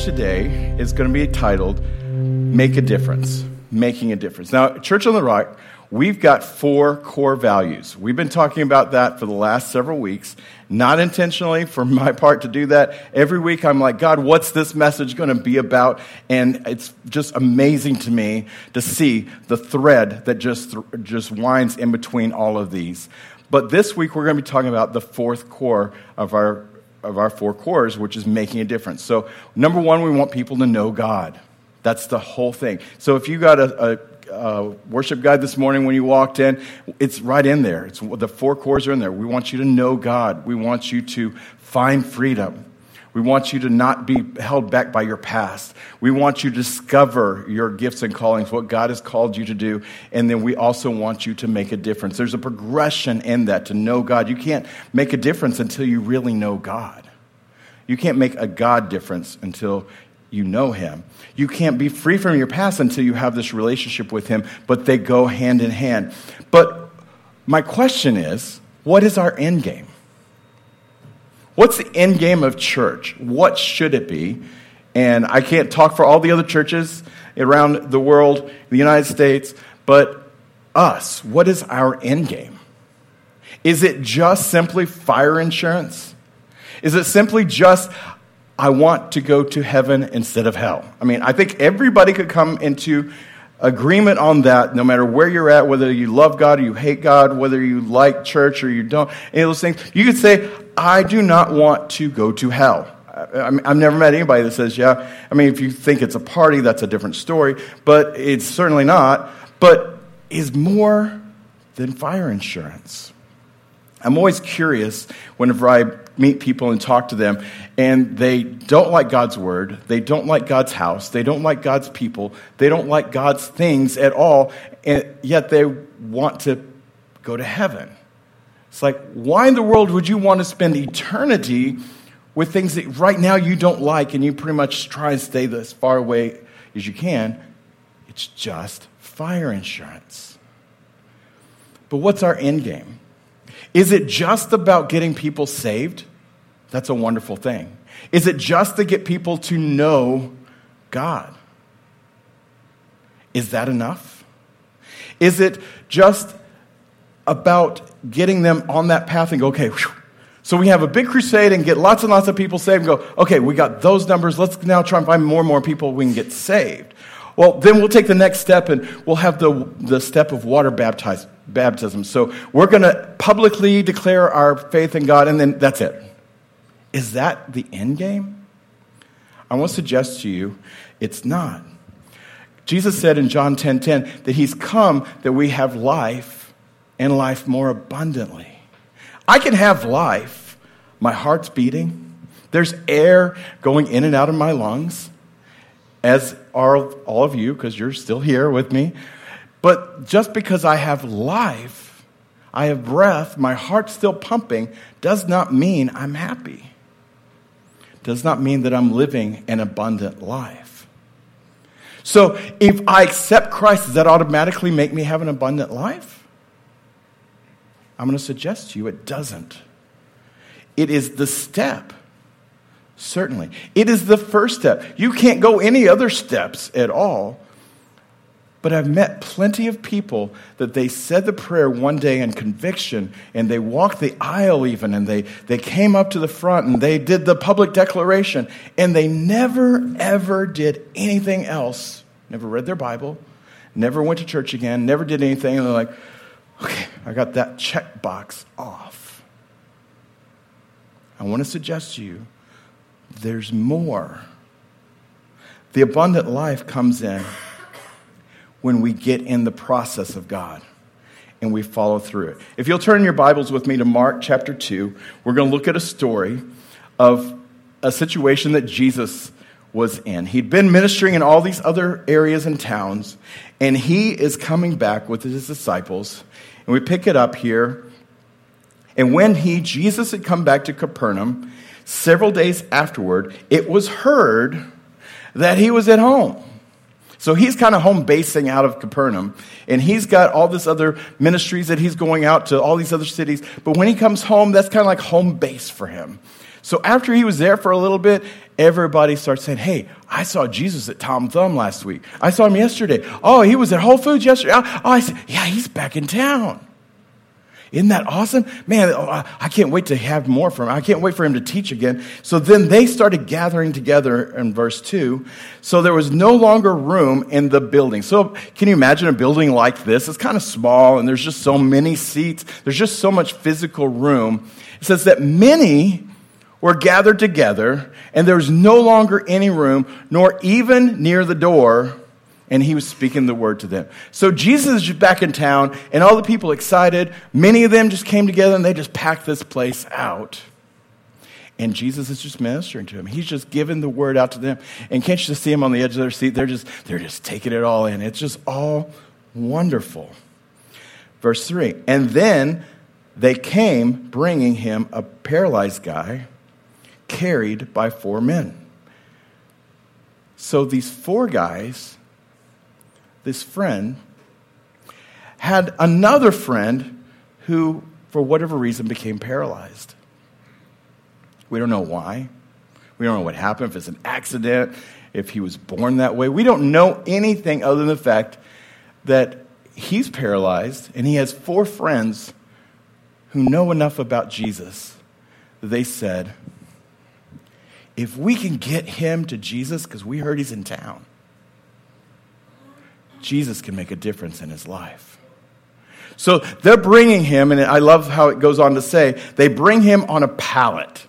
message today is going to be titled Make a Difference. Making a Difference. Now, Church on the Rock, we've got four core values. We've been talking about that for the last several weeks. Not intentionally for my part to do that. Every week I'm like, God, what's this message going to be about? And it's just amazing to me to see the thread that just, just winds in between all of these. But this week we're going to be talking about the fourth core of our of our four cores, which is making a difference. So, number one, we want people to know God. That's the whole thing. So, if you got a, a, worship guide this morning when you walked in, it's right in there. It's, the four cores are in there. We want you to know God. We want you to find freedom. We want you to not be held back by your past. We want you to discover your gifts and callings, what God has called you to do. And then we also want you to make a difference. There's a progression in that to know God. You can't make a difference until you really know God. You can't make a God difference until you know Him. You can't be free from your past until you have this relationship with Him, but they go hand in hand. But my question is what is our end game? What's the end game of church? What should it be? And I can't talk for all the other churches around the world, the United States, but us. What is our end game? Is it just simply fire insurance? Is it simply just, I want to go to heaven instead of hell? I mean, I think everybody could come into agreement on that, no matter where you're at, whether you love God or you hate God, whether you like church or you don't, any of those things, you could say, I do not want to go to hell. I, have never met anybody that says, yeah. I mean, if you think it's a party, that's a different story, but it's certainly not. But is more than fire insurance. I'm always curious whenever I meet people and talk to them, and they don't like God's word, they don't like God's house, they don't like God's people, they don't like God's things at all, and yet they want to go to heaven. It's like, why in the world would you want to spend eternity with things that right now you don't like and you pretty much try and stay as far away as you can? It's just fire insurance. But what's our end game? Is it just about getting people saved? That's a wonderful thing. Is it just to get people to know God? Is that enough? Is it just about getting them on that path and go, okay, whew. so we have a big crusade and get lots and lots of people saved and go, okay, we got those numbers. Let's now try and find more and more people we can get saved. Well, then we'll take the next step and we'll have the, the step of water baptism. So we're going to publicly declare our faith in God and then that's it. Is that the end game? I want to suggest to you it's not. Jesus said in John 10:10 10, 10, that he's come that we have life and life more abundantly. I can have life. My heart's beating. There's air going in and out of my lungs, as are all of you, because you're still here with me. But just because I have life, I have breath, my heart's still pumping, does not mean I'm happy does not mean that I'm living an abundant life. So if I accept Christ, does that automatically make me have an abundant life? I'm going to suggest to you it doesn't. It is the step, certainly. It is the first step. You can't go any other steps at all but I've met plenty of people that they said the prayer one day in conviction and they walked the aisle even and they, they came up to the front and they did the public declaration and they never ever did anything else. Never read their Bible, never went to church again, never did anything. And they're like, okay, I got that check box off. I want to suggest to you there's more. The abundant life comes in when we get in the process of God and we follow through it. If you'll turn your Bibles with me to Mark chapter 2, we're going to look at a story of a situation that Jesus was in. He'd been ministering in all these other areas and towns, and he is coming back with his disciples. And we pick it up here. And when he, Jesus, had come back to Capernaum, several days afterward, it was heard that he was at home. So he's kind of home basing out of Capernaum, and he's got all this other ministries that he's going out to all these other cities. But when he comes home, that's kind of like home base for him. So after he was there for a little bit, everybody starts saying, Hey, I saw Jesus at Tom Thumb last week. I saw him yesterday. Oh, he was at Whole Foods yesterday. Oh, oh I said, Yeah, he's back in town. Isn't that awesome? Man, oh, I can't wait to have more from him. I can't wait for him to teach again. So then they started gathering together in verse 2. So there was no longer room in the building. So can you imagine a building like this? It's kind of small and there's just so many seats. There's just so much physical room. It says that many were gathered together, and there was no longer any room, nor even near the door, and he was speaking the word to them. So Jesus is back in town, and all the people excited. Many of them just came together and they just packed this place out. And Jesus is just ministering to them. He's just giving the word out to them. And can't you just see them on the edge of their seat? They're just, they're just taking it all in. It's just all wonderful. Verse 3 And then they came bringing him a paralyzed guy carried by four men. So these four guys, this friend, had another friend who, for whatever reason, became paralyzed. We don't know why. We don't know what happened, if it's an accident, if he was born that way. We don't know anything other than the fact that he's paralyzed and he has four friends who know enough about Jesus they said, if we can get him to Jesus, because we heard he's in town, Jesus can make a difference in his life. So they're bringing him, and I love how it goes on to say, they bring him on a pallet.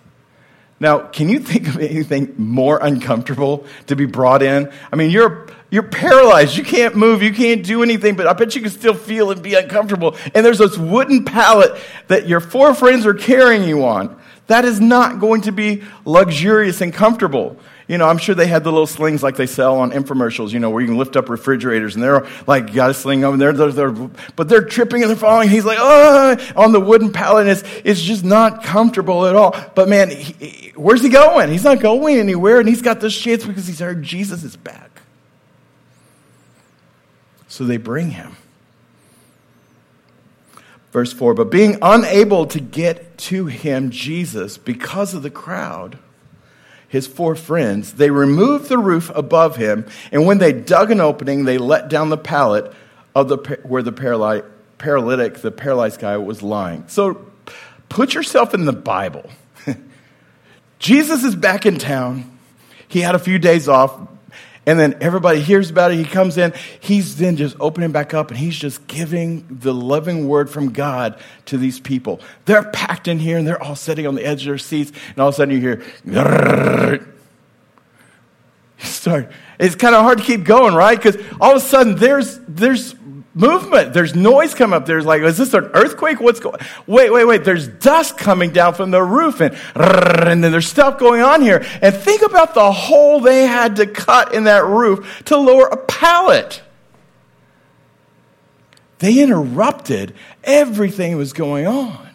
Now, can you think of anything more uncomfortable to be brought in? I mean, you're, you're paralyzed. You can't move. You can't do anything, but I bet you can still feel and be uncomfortable. And there's this wooden pallet that your four friends are carrying you on. That is not going to be luxurious and comfortable. You know, I'm sure they had the little slings like they sell on infomercials, you know, where you can lift up refrigerators and they're like, got a sling over there, they're, they're, but they're tripping and they're falling. He's like, oh, on the wooden pallet. It's, it's just not comfortable at all. But man, he, where's he going? He's not going anywhere and he's got this chance because he's heard Jesus is back. So they bring him. Verse 4 But being unable to get to him, Jesus, because of the crowd, his four friends, they removed the roof above him, and when they dug an opening, they let down the pallet of the, where the paralytic, the paralyzed guy, was lying. So put yourself in the Bible. Jesus is back in town. He had a few days off. And then everybody hears about it. He comes in. He's then just opening back up and he's just giving the loving word from God to these people. They're packed in here and they're all sitting on the edge of their seats. And all of a sudden you hear, start. It's kind of hard to keep going, right? Because all of a sudden there's, there's movement. There's noise coming up. There's like, is this an earthquake? What's going? Wait, wait, wait. There's dust coming down from the roof, and and then there's stuff going on here. And think about the hole they had to cut in that roof to lower a pallet. They interrupted everything that was going on.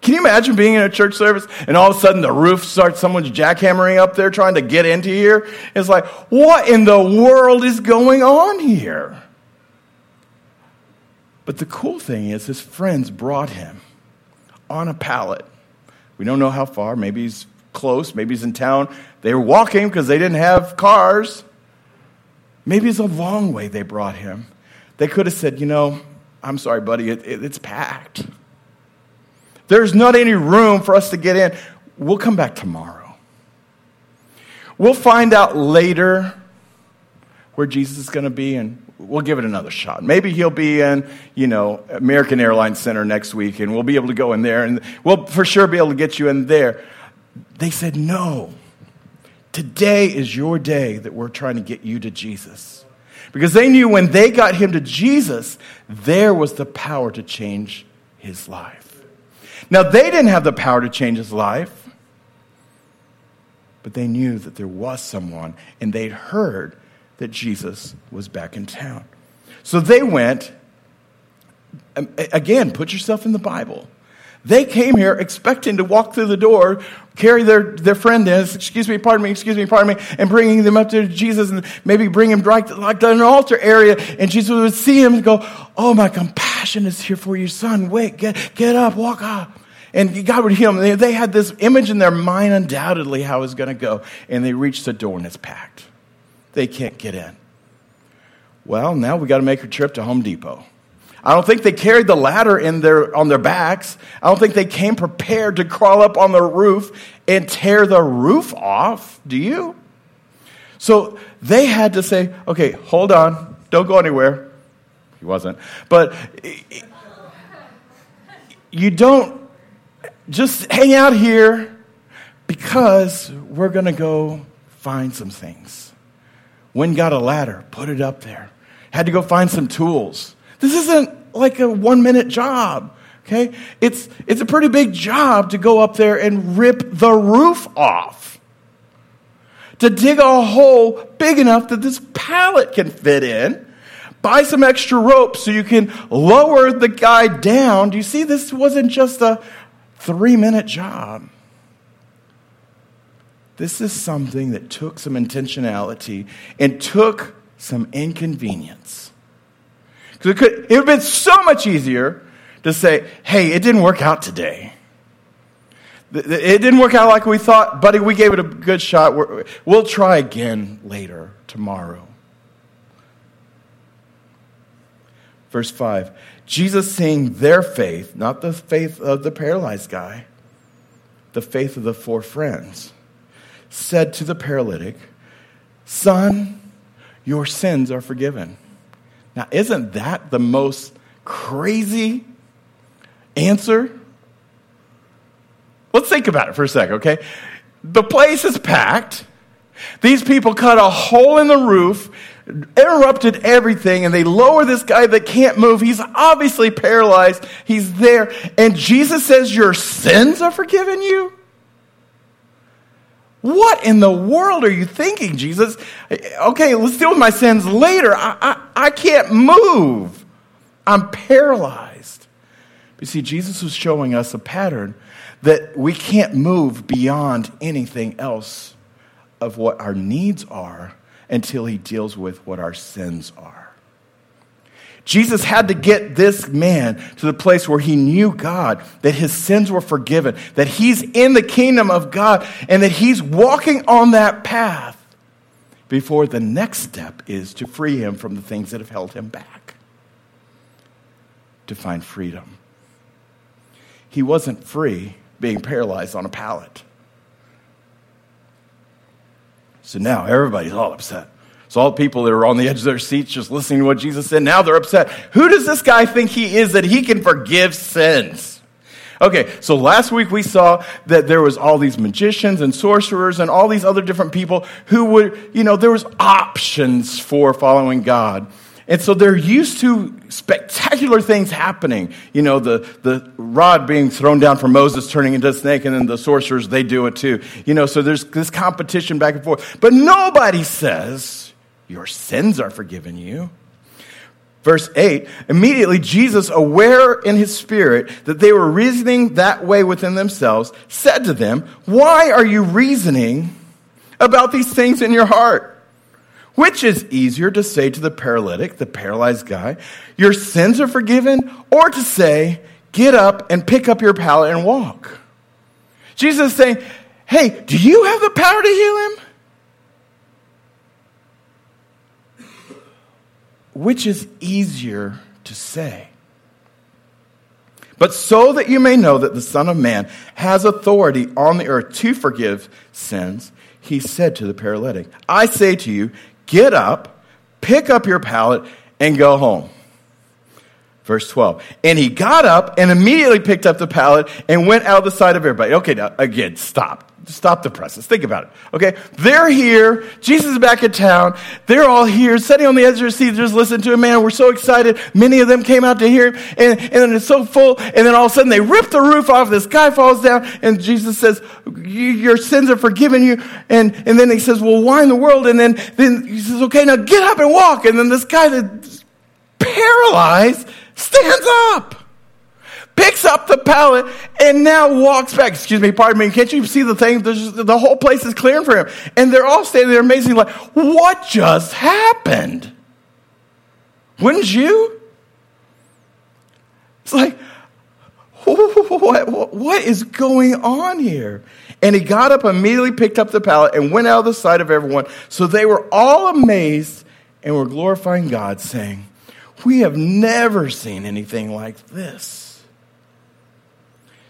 Can you imagine being in a church service and all of a sudden the roof starts, someone's jackhammering up there trying to get into here? It's like, what in the world is going on here? But the cool thing is, his friends brought him on a pallet. We don't know how far. Maybe he's close. Maybe he's in town. They were walking because they didn't have cars. Maybe it's a long way they brought him. They could have said, You know, I'm sorry, buddy, it, it, it's packed. There's not any room for us to get in. We'll come back tomorrow. We'll find out later where Jesus is going to be and we'll give it another shot. Maybe he'll be in, you know, American Airlines Center next week and we'll be able to go in there and we'll for sure be able to get you in there. They said, no. Today is your day that we're trying to get you to Jesus. Because they knew when they got him to Jesus, there was the power to change his life. Now, they didn't have the power to change his life, but they knew that there was someone, and they'd heard that Jesus was back in town. So they went, um, again, put yourself in the Bible. They came here expecting to walk through the door, carry their, their friend in, excuse me, pardon me, excuse me, pardon me, and bringing them up to Jesus and maybe bring him right to, like to an altar area. And Jesus would see him and go, Oh, my compassion is here for you, son. Wait, get, get up, walk up. And God would heal them. They had this image in their mind, undoubtedly, how it was going to go. And they reached the door and it's packed. They can't get in. Well, now we got to make a trip to Home Depot. I don't think they carried the ladder in their, on their backs. I don't think they came prepared to crawl up on the roof and tear the roof off. Do you? So they had to say, okay, hold on, don't go anywhere. He wasn't. But you don't just hang out here because we're going to go find some things. When got a ladder, put it up there. Had to go find some tools. This isn't like a one minute job. Okay? It's, it's a pretty big job to go up there and rip the roof off. To dig a hole big enough that this pallet can fit in. Buy some extra rope so you can lower the guy down. Do you see this wasn't just a three minute job? This is something that took some intentionality and took some inconvenience. Because it, it would have been so much easier to say, hey, it didn't work out today. It didn't work out like we thought, buddy. We gave it a good shot. We'll try again later, tomorrow. Verse 5 Jesus, seeing their faith, not the faith of the paralyzed guy, the faith of the four friends, said to the paralytic, Son, your sins are forgiven. Now, isn't that the most crazy answer? Let's think about it for a second, okay? The place is packed. These people cut a hole in the roof, interrupted everything, and they lower this guy that can't move. He's obviously paralyzed. He's there. And Jesus says, Your sins are forgiven you? What in the world are you thinking, Jesus? Okay, let's deal with my sins later. I, I, I can't move. I'm paralyzed. You see, Jesus was showing us a pattern that we can't move beyond anything else of what our needs are until he deals with what our sins are. Jesus had to get this man to the place where he knew God, that his sins were forgiven, that he's in the kingdom of God, and that he's walking on that path before the next step is to free him from the things that have held him back, to find freedom. He wasn't free being paralyzed on a pallet. So now everybody's all upset. So all the people that are on the edge of their seats just listening to what Jesus said, now they're upset. Who does this guy think he is that he can forgive sins? Okay, so last week we saw that there was all these magicians and sorcerers and all these other different people who would, you know, there was options for following God. And so they're used to spectacular things happening. You know, the, the rod being thrown down from Moses turning into a snake, and then the sorcerers, they do it too. You know, so there's this competition back and forth. But nobody says, your sins are forgiven you. Verse 8 Immediately, Jesus, aware in his spirit that they were reasoning that way within themselves, said to them, Why are you reasoning about these things in your heart? Which is easier to say to the paralytic, the paralyzed guy, Your sins are forgiven, or to say, Get up and pick up your pallet and walk? Jesus is saying, Hey, do you have the power to heal him? Which is easier to say? But so that you may know that the Son of Man has authority on the earth to forgive sins, he said to the paralytic, I say to you, get up, pick up your pallet, and go home. Verse 12. And he got up and immediately picked up the pallet and went out of the side of everybody. Okay, now, again, stop stop the presses. Think about it. Okay? They're here. Jesus is back in town. They're all here, sitting on the edge of their seats, just listening to him. Man, we're so excited. Many of them came out to hear him, and, and it's so full. And then all of a sudden, they rip the roof off. This guy falls down, and Jesus says, Your sins are forgiven you. And, and then he says, Well, why in the world? And then, then he says, Okay, now get up and walk. And then this guy that's paralyzed stands up picks up the pallet, and now walks back. Excuse me, pardon me. Can't you see the thing? Just, the whole place is clearing for him. And they're all standing there amazing, like, what just happened? Wouldn't you? It's like, what, what, what is going on here? And he got up, immediately picked up the pallet, and went out of the sight of everyone. So they were all amazed and were glorifying God, saying, We have never seen anything like this.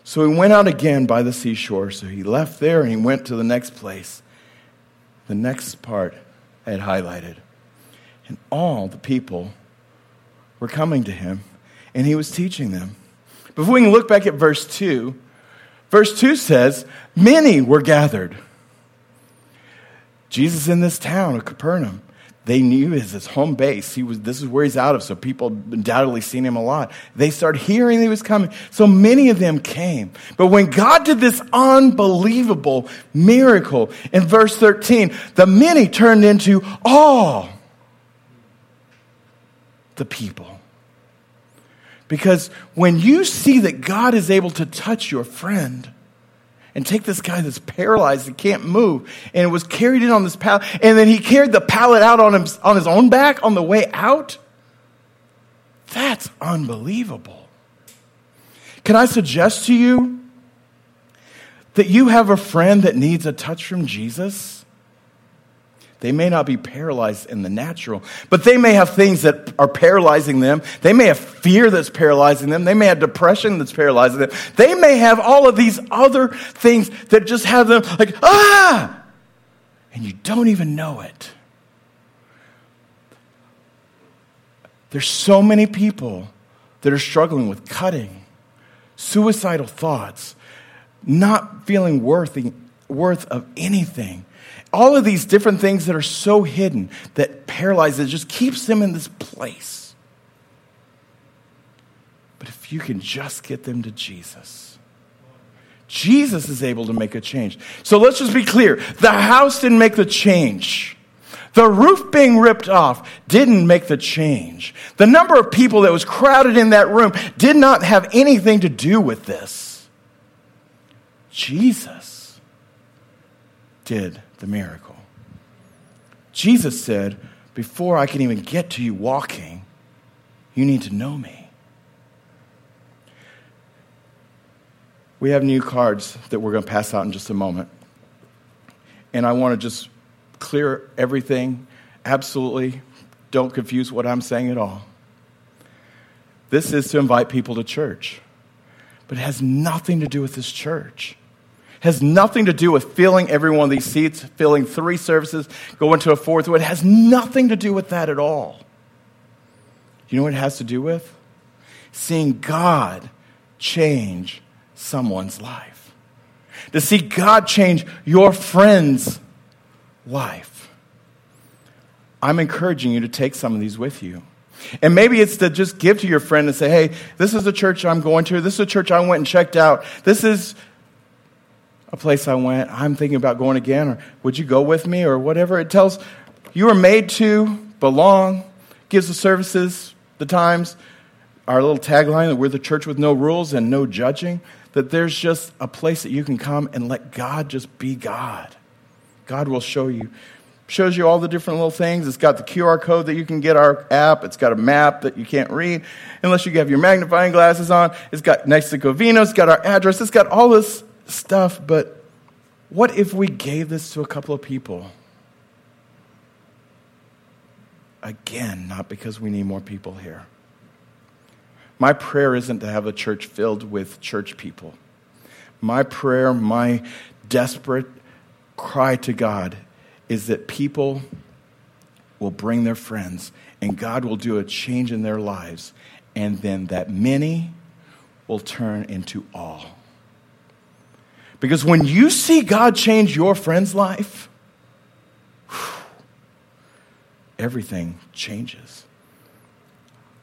So he went out again by the seashore. So he left there and he went to the next place. The next part I had highlighted. And all the people were coming to him, and he was teaching them. Before we can look back at verse 2, verse 2 says, Many were gathered. Jesus in this town of Capernaum. They knew as his home base. He was, this is where he's out of, so people undoubtedly seen him a lot. They started hearing he was coming. So many of them came. But when God did this unbelievable miracle in verse 13, the many turned into all the people. Because when you see that God is able to touch your friend, and take this guy that's paralyzed and can't move, and was carried in on this pallet, and then he carried the pallet out on, him, on his own back on the way out. That's unbelievable. Can I suggest to you that you have a friend that needs a touch from Jesus? They may not be paralyzed in the natural, but they may have things that are paralyzing them. They may have fear that's paralyzing them. They may have depression that's paralyzing them. They may have all of these other things that just have them like, ah! And you don't even know it. There's so many people that are struggling with cutting, suicidal thoughts, not feeling worthy, worth of anything all of these different things that are so hidden that paralyzes, just keeps them in this place. But if you can just get them to Jesus, Jesus is able to make a change. So let's just be clear the house didn't make the change. The roof being ripped off didn't make the change. The number of people that was crowded in that room did not have anything to do with this. Jesus did the miracle. Jesus said, Before I can even get to you walking, you need to know me. We have new cards that we're going to pass out in just a moment. And I want to just clear everything. Absolutely don't confuse what I'm saying at all. This is to invite people to church, but it has nothing to do with this church has nothing to do with filling every one of these seats, filling three services, going to a fourth one. It has nothing to do with that at all. You know what it has to do with? Seeing God change someone's life. To see God change your friend's life. I'm encouraging you to take some of these with you. And maybe it's to just give to your friend and say, hey, this is the church I'm going to. This is a church I went and checked out. This is a place I went, I'm thinking about going again, or would you go with me, or whatever. It tells you are made to belong, gives the services, the times, our little tagline that we're the church with no rules and no judging, that there's just a place that you can come and let God just be God. God will show you. Shows you all the different little things. It's got the QR code that you can get our app. It's got a map that you can't read unless you have your magnifying glasses on. It's got next to Covino. It's got our address. It's got all this stuff, but what if we gave this to a couple of people? Again, not because we need more people here. My prayer isn't to have a church filled with church people. My prayer, my desperate cry to God is that people will bring their friends and God will do a change in their lives, and then that many will turn into all. Because when you see God change your friend's life, everything changes.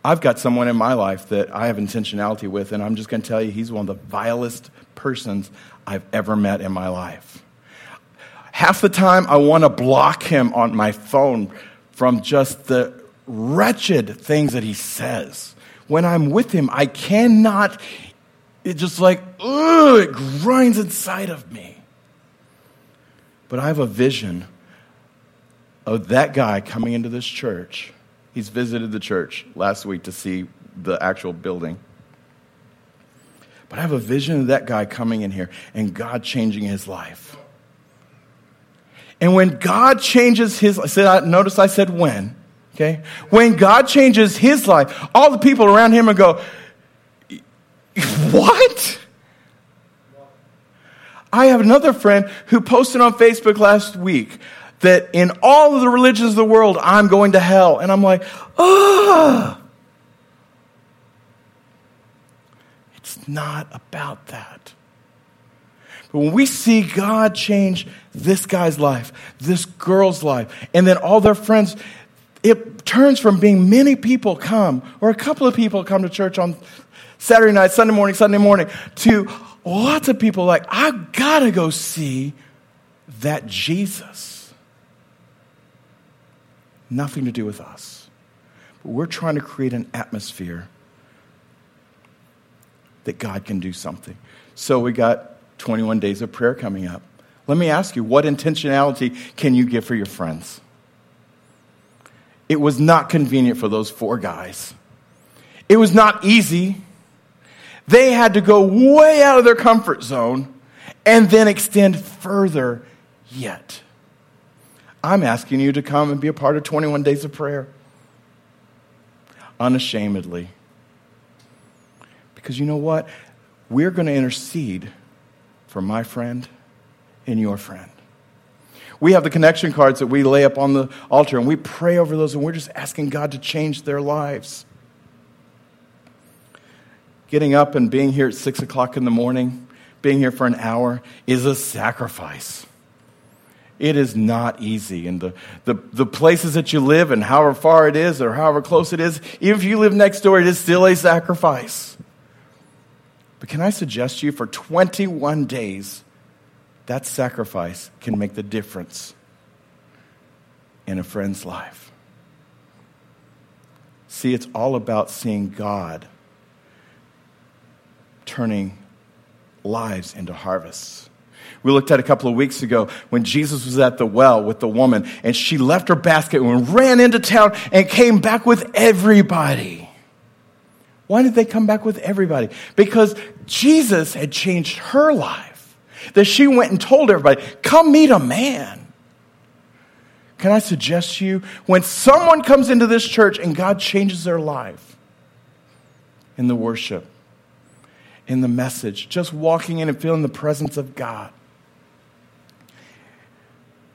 I've got someone in my life that I have intentionality with, and I'm just going to tell you, he's one of the vilest persons I've ever met in my life. Half the time, I want to block him on my phone from just the wretched things that he says. When I'm with him, I cannot it just like, ugh, it grinds inside of me. But I have a vision of that guy coming into this church. He's visited the church last week to see the actual building. But I have a vision of that guy coming in here and God changing his life. And when God changes his life, notice I said when, okay? When God changes his life, all the people around him will go, What? I have another friend who posted on Facebook last week that in all of the religions of the world, I'm going to hell. And I'm like, ah. It's not about that. But when we see God change this guy's life, this girl's life, and then all their friends, it turns from being many people come, or a couple of people come to church on Saturday night, Sunday morning, Sunday morning, to lots of people like, I gotta go see that Jesus. Nothing to do with us. But we're trying to create an atmosphere that God can do something. So we got 21 days of prayer coming up. Let me ask you, what intentionality can you give for your friends? It was not convenient for those four guys. It was not easy. They had to go way out of their comfort zone and then extend further yet. I'm asking you to come and be a part of 21 days of prayer. Unashamedly. Because you know what? We're going to intercede for my friend and your friend. We have the connection cards that we lay up on the altar and we pray over those and we're just asking God to change their lives. Getting up and being here at six o'clock in the morning, being here for an hour, is a sacrifice. It is not easy. And the, the, the places that you live and however far it is or however close it is, even if you live next door, it is still a sacrifice. But can I suggest to you for 21 days, that sacrifice can make the difference in a friend's life? See, it's all about seeing God turning lives into harvests. We looked at a couple of weeks ago when Jesus was at the well with the woman, and she left her basket and ran into town and came back with everybody. Why did they come back with everybody? Because Jesus had changed her life. That she went and told everybody, come meet a man. Can I suggest to you, when someone comes into this church and God changes their life in the worship, in the message, just walking in and feeling the presence of God,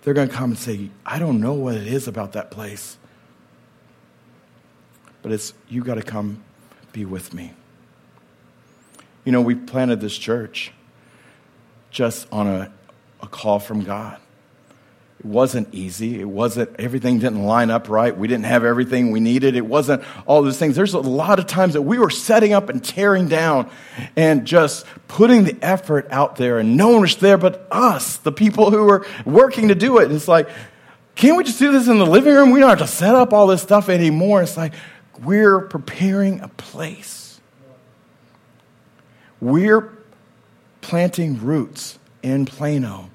they're going to come and say, I don't know what it is about that place, but it's you've got to come be with me. You know, we planted this church just on a, a call from God. It wasn't easy. It wasn't, everything didn't line up right. We didn't have everything we needed. It wasn't all those things. There's a lot of times that we were setting up and tearing down and just putting the effort out there, and no one was there but us, the people who were working to do it. And it's like, can't we just do this in the living room? We don't have to set up all this stuff anymore. It's like, we're preparing a place. We're planting roots in Plano.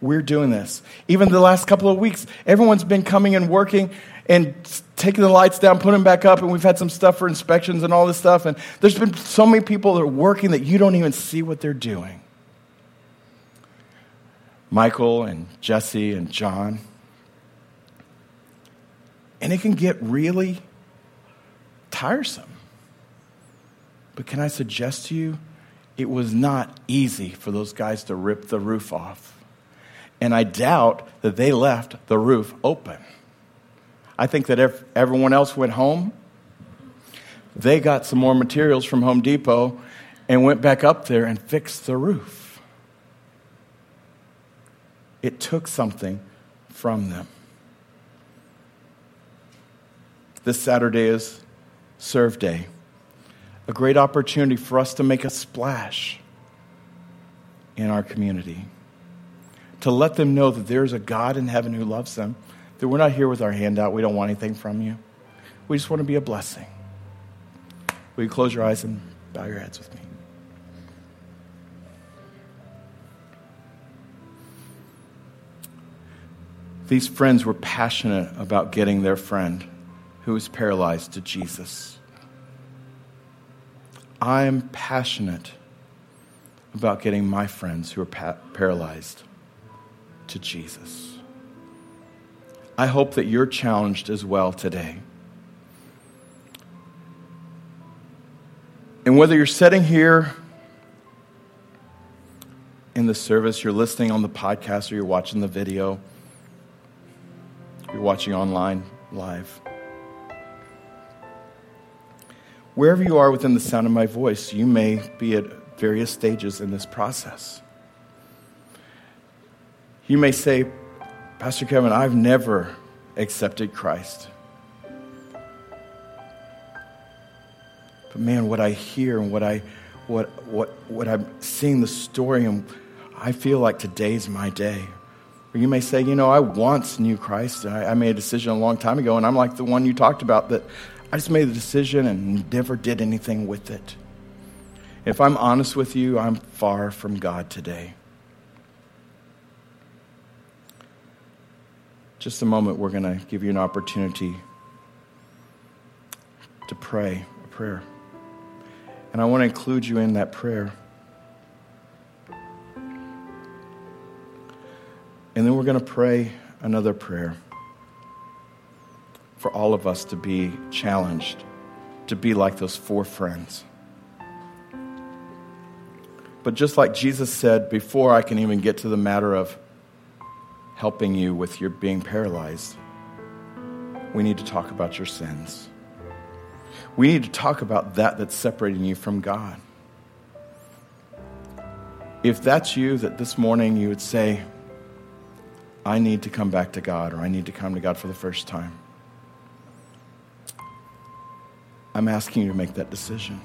We're doing this. Even the last couple of weeks, everyone's been coming and working and taking the lights down, putting them back up, and we've had some stuff for inspections and all this stuff. And there's been so many people that are working that you don't even see what they're doing. Michael and Jesse and John. And it can get really tiresome. But can I suggest to you, it was not easy for those guys to rip the roof off. And I doubt that they left the roof open. I think that if everyone else went home, they got some more materials from Home Depot and went back up there and fixed the roof. It took something from them. This Saturday is Serve Day a great opportunity for us to make a splash in our community, to let them know that there's a God in heaven who loves them, that we're not here with our hand out. We don't want anything from you. We just want to be a blessing. Will you close your eyes and bow your heads with me? These friends were passionate about getting their friend who was paralyzed to Jesus. I'm passionate about getting my friends who are pa- paralyzed to Jesus. I hope that you're challenged as well today. And whether you're sitting here in the service, you're listening on the podcast, or you're watching the video, you're watching online live. Wherever you are within the sound of my voice, you may be at various stages in this process. You may say, Pastor Kevin, I've never accepted Christ. But man, what I hear and what I what what what I'm seeing the story and I feel like today's my day. Or you may say, you know, I once knew Christ. I, I made a decision a long time ago, and I'm like the one you talked about that I just made the decision and never did anything with it. If I'm honest with you, I'm far from God today. Just a moment, we're going to give you an opportunity to pray a prayer. And I want to include you in that prayer. And then we're going to pray another prayer for all of us to be challenged, to be like those four friends. But just like Jesus said, before I can even get to the matter of helping you with your being paralyzed, we need to talk about your sins. We need to talk about that that's separating you from God. If that's you, that this morning you would say, I need to come back to God, or I need to come to God for the first time. I'm asking you to make that decision.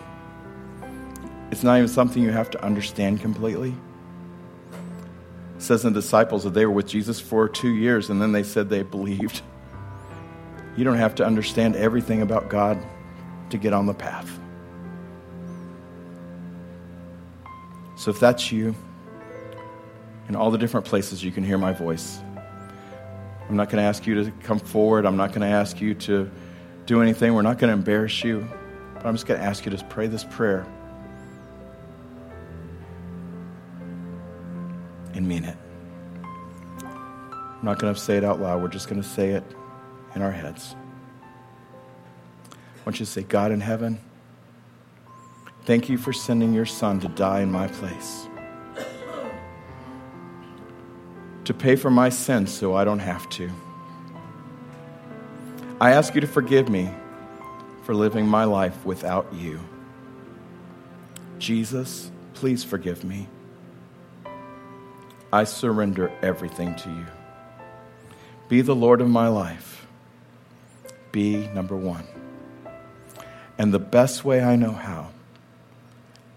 It's not even something you have to understand completely. It says in the disciples that they were with Jesus for two years and then they said they believed. You don't have to understand everything about God to get on the path. So if that's you, in all the different places you can hear my voice, I'm not going to ask you to come forward. I'm not going to ask you to do anything. We're not going to embarrass you. But I'm just going to ask you to pray this prayer and mean it. I'm not going to say it out loud. We're just going to say it in our heads. I want you to say, God in heaven, thank you for sending your son to die in my place, to pay for my sins so I don't have to. I ask you to forgive me for living my life without you. Jesus, please forgive me. I surrender everything to you. Be the Lord of my life. Be number one. And the best way I know how,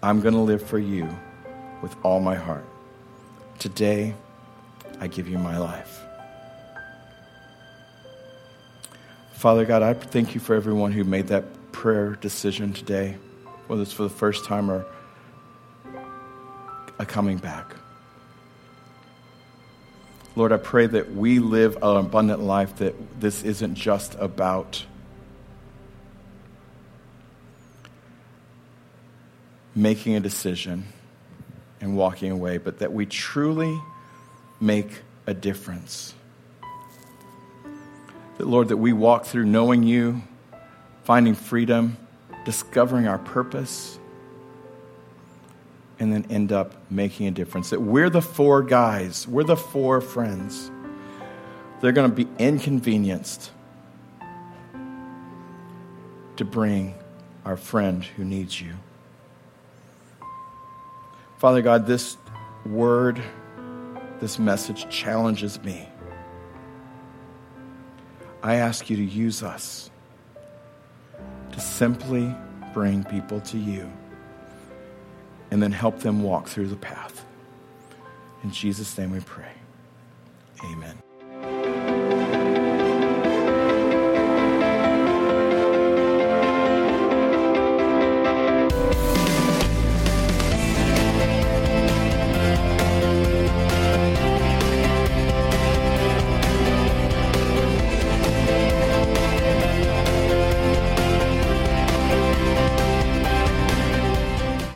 I'm going to live for you with all my heart. Today, I give you my life. Father God, I thank you for everyone who made that prayer decision today, whether it's for the first time or a coming back. Lord, I pray that we live an abundant life, that this isn't just about making a decision and walking away, but that we truly make a difference. That, Lord, that we walk through knowing you, finding freedom, discovering our purpose, and then end up making a difference. That we're the four guys, we're the four friends. They're going to be inconvenienced to bring our friend who needs you. Father God, this word, this message challenges me. I ask you to use us to simply bring people to you and then help them walk through the path. In Jesus' name we pray. Amen.